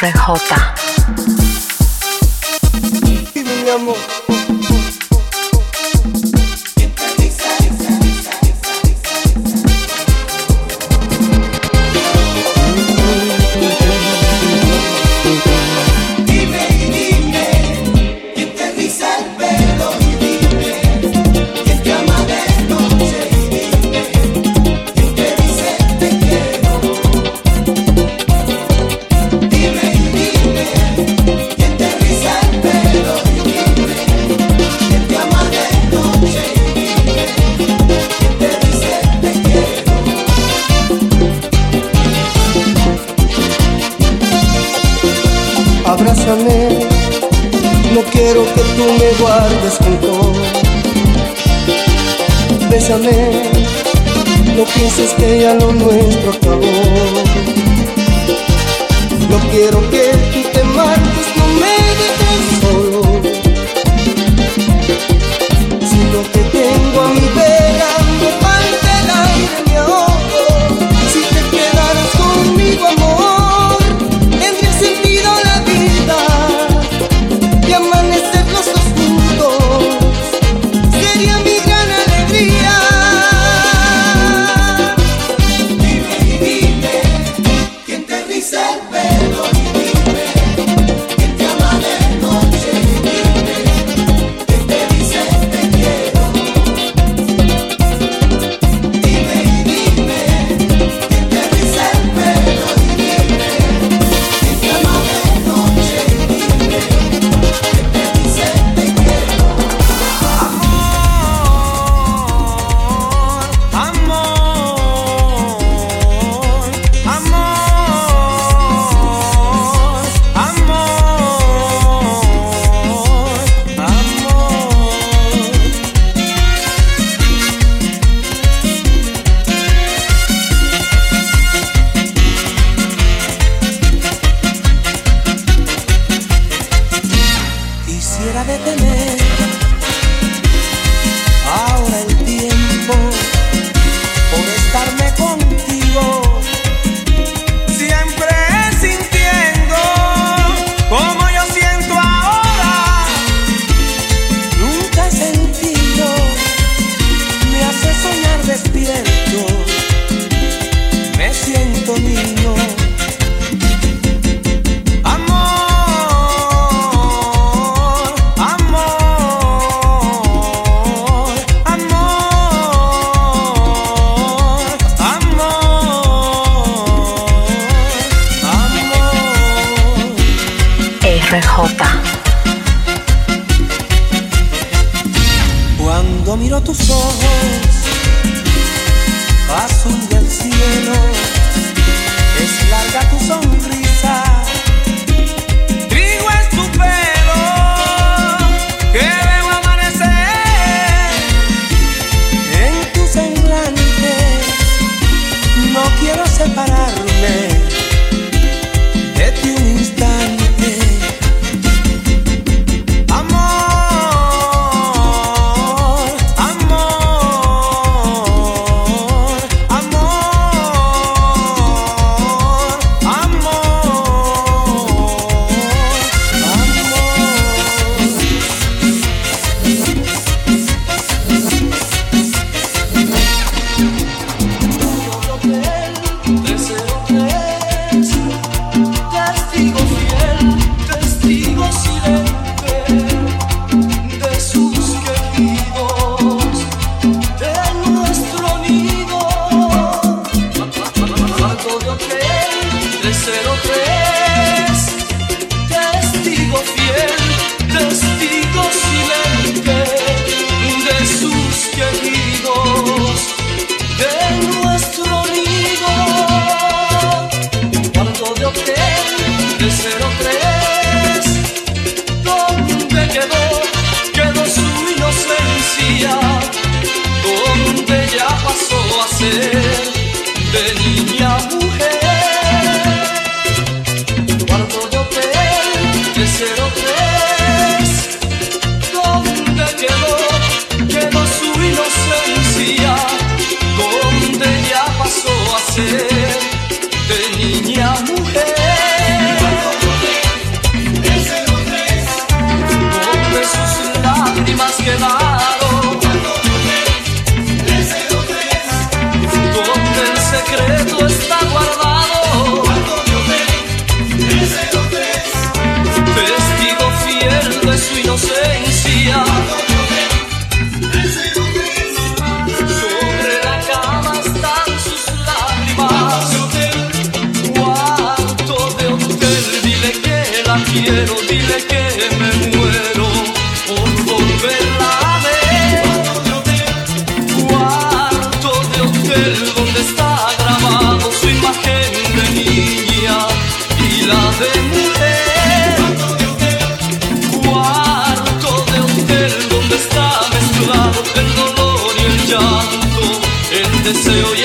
RJ. Y mi amor. bésame, no pienses que ya lo nuestro acabó. No quiero que quiero, dile que me muero por volverla a ver. Cuarto de hotel donde está grabado su imagen de niña y la de mujer. Cuarto de hotel donde está mezclado el dolor y el llanto, el deseo y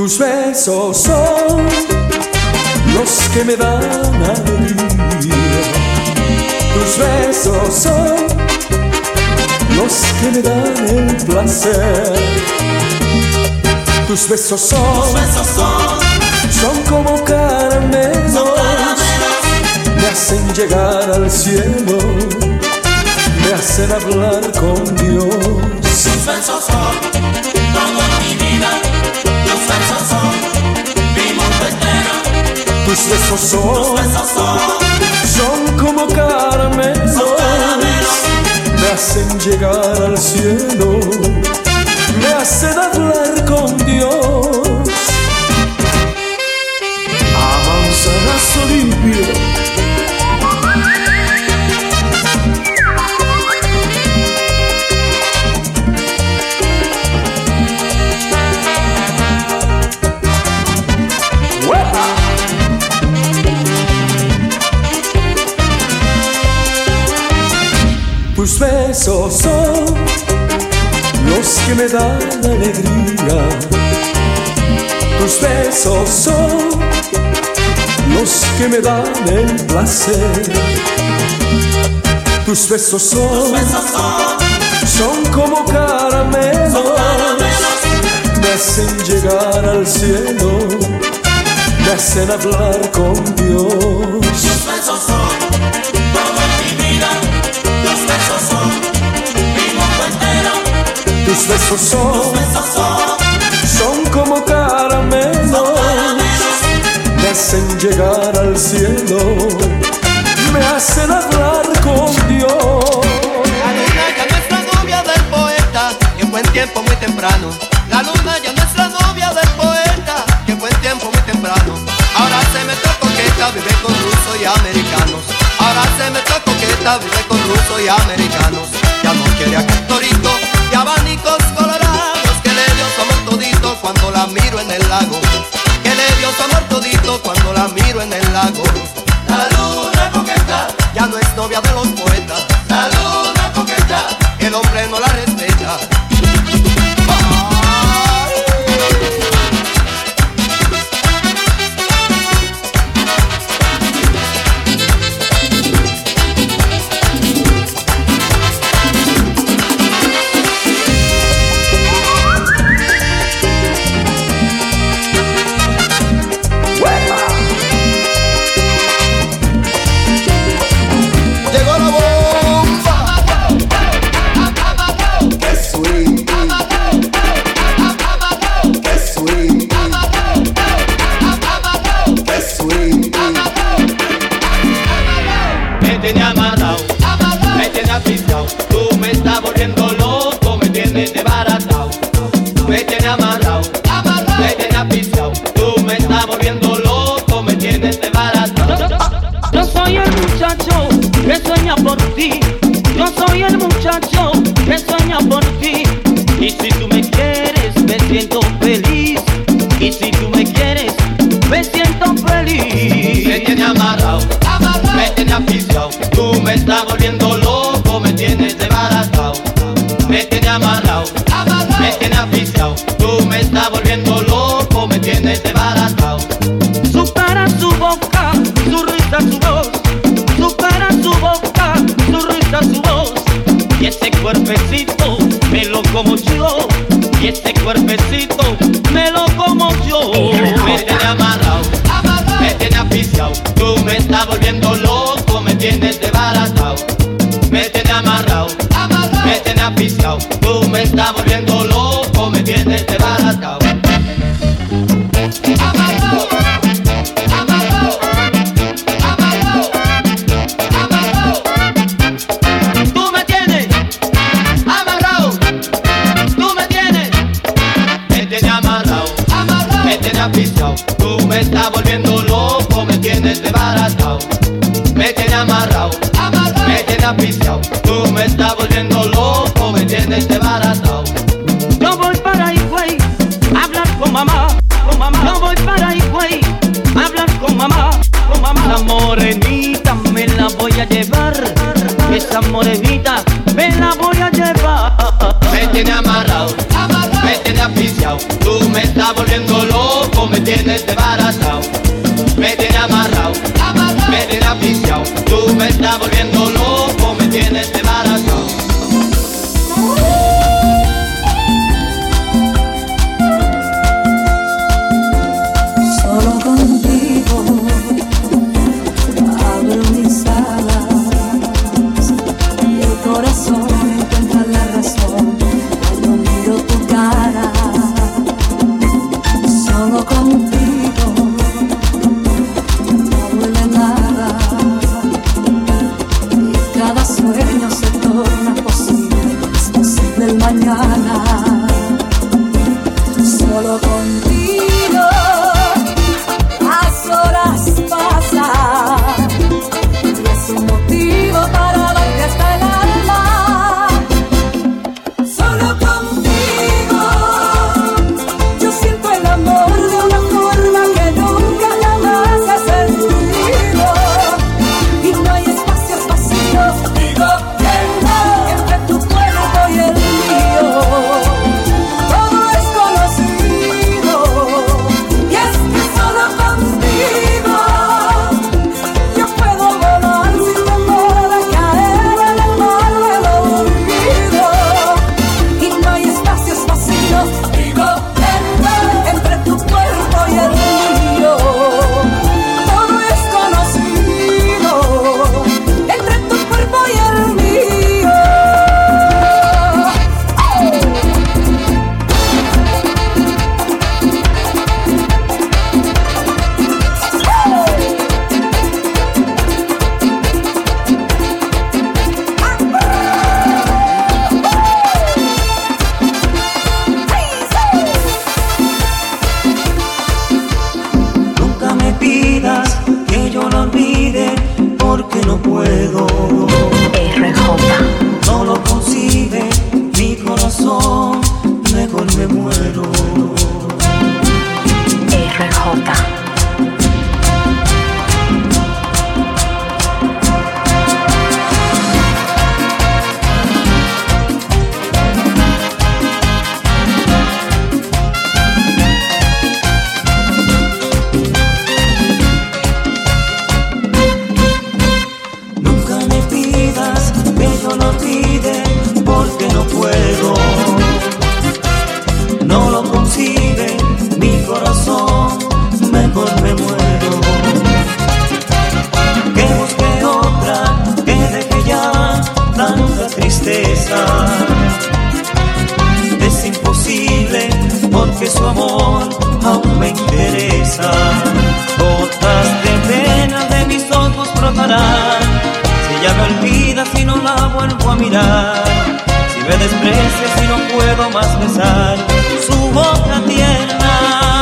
Tus besos son los que me dan alegría. Tus besos son los que me dan el placer. Tus besos son, son como caramelos, me hacen llegar al cielo, me hacen hablar con Dios. Tus besos son Tus besos son, son como caramelos, me hacen llegar al cielo, me hacen hablar con Dios. A manzanazo limpio. Besos son los que me dan alegría. Tus besos son los que me dan el placer. Tus besos son, son como caramelos, me hacen llegar al cielo, me hacen hablar con Dios. Tus besos son, son son como caramelos, me hacen llegar al cielo, me hacen hablar con Dios. La luna ya no es la novia del poeta, que en buen tiempo muy temprano. La luna ya no es la novia del poeta, que en buen tiempo muy temprano. Ahora se metió coqueta, vive con rusos y americanos. Ahora se metió coqueta, vive con rusos y americanos. Ya no quiere a Castorito, abanicos colorados que le dio su amor todito cuando la miro en el lago. Que le dio su amor todito cuando la miro en el lago. La luna coqueta, Ya no es novia de los poetas, la luna coqueta, el hombre no la Me tiene amarrado, me tiene asfixiado. Tú me estás volviendo loco, me tienes desbaratado. Yo soy el muchacho que sueña por ti. Yo soy el muchacho que sueña por ti. Y si tú me quieres, me siento feliz. Y si tú me quieres, me siento feliz. Me tiene amarrado, me tiene asfixiado. Tú me estás volviendo tienes asfixiado. Tú me estás volviendo loco, me tienes desbaratado. Yo voy para Higüey hablar con mamá, con mamá. Yo voy para Higüey hablar con mamá, con mamá. La morenita me la voy a llevar. Esa morenita me la voy a llevar. Me tienes amarrado, me tienes asfixiado. Tú me estás volviendo loco, me tienes desbaratado. Me tienes amarrado, me tienes asfixiado. Tú me estás volviendo no lo olvide porque no puedo. No lo consigue mi corazón, mejor me muero. Que busque otra, que deje ya tanta tristeza. Es imposible porque su amor aún me interesa. Gotas de pena de mis ojos brotarán. Si ella me vuelvo a mirar. Si me desprecia, si no puedo más besar su boca tierna.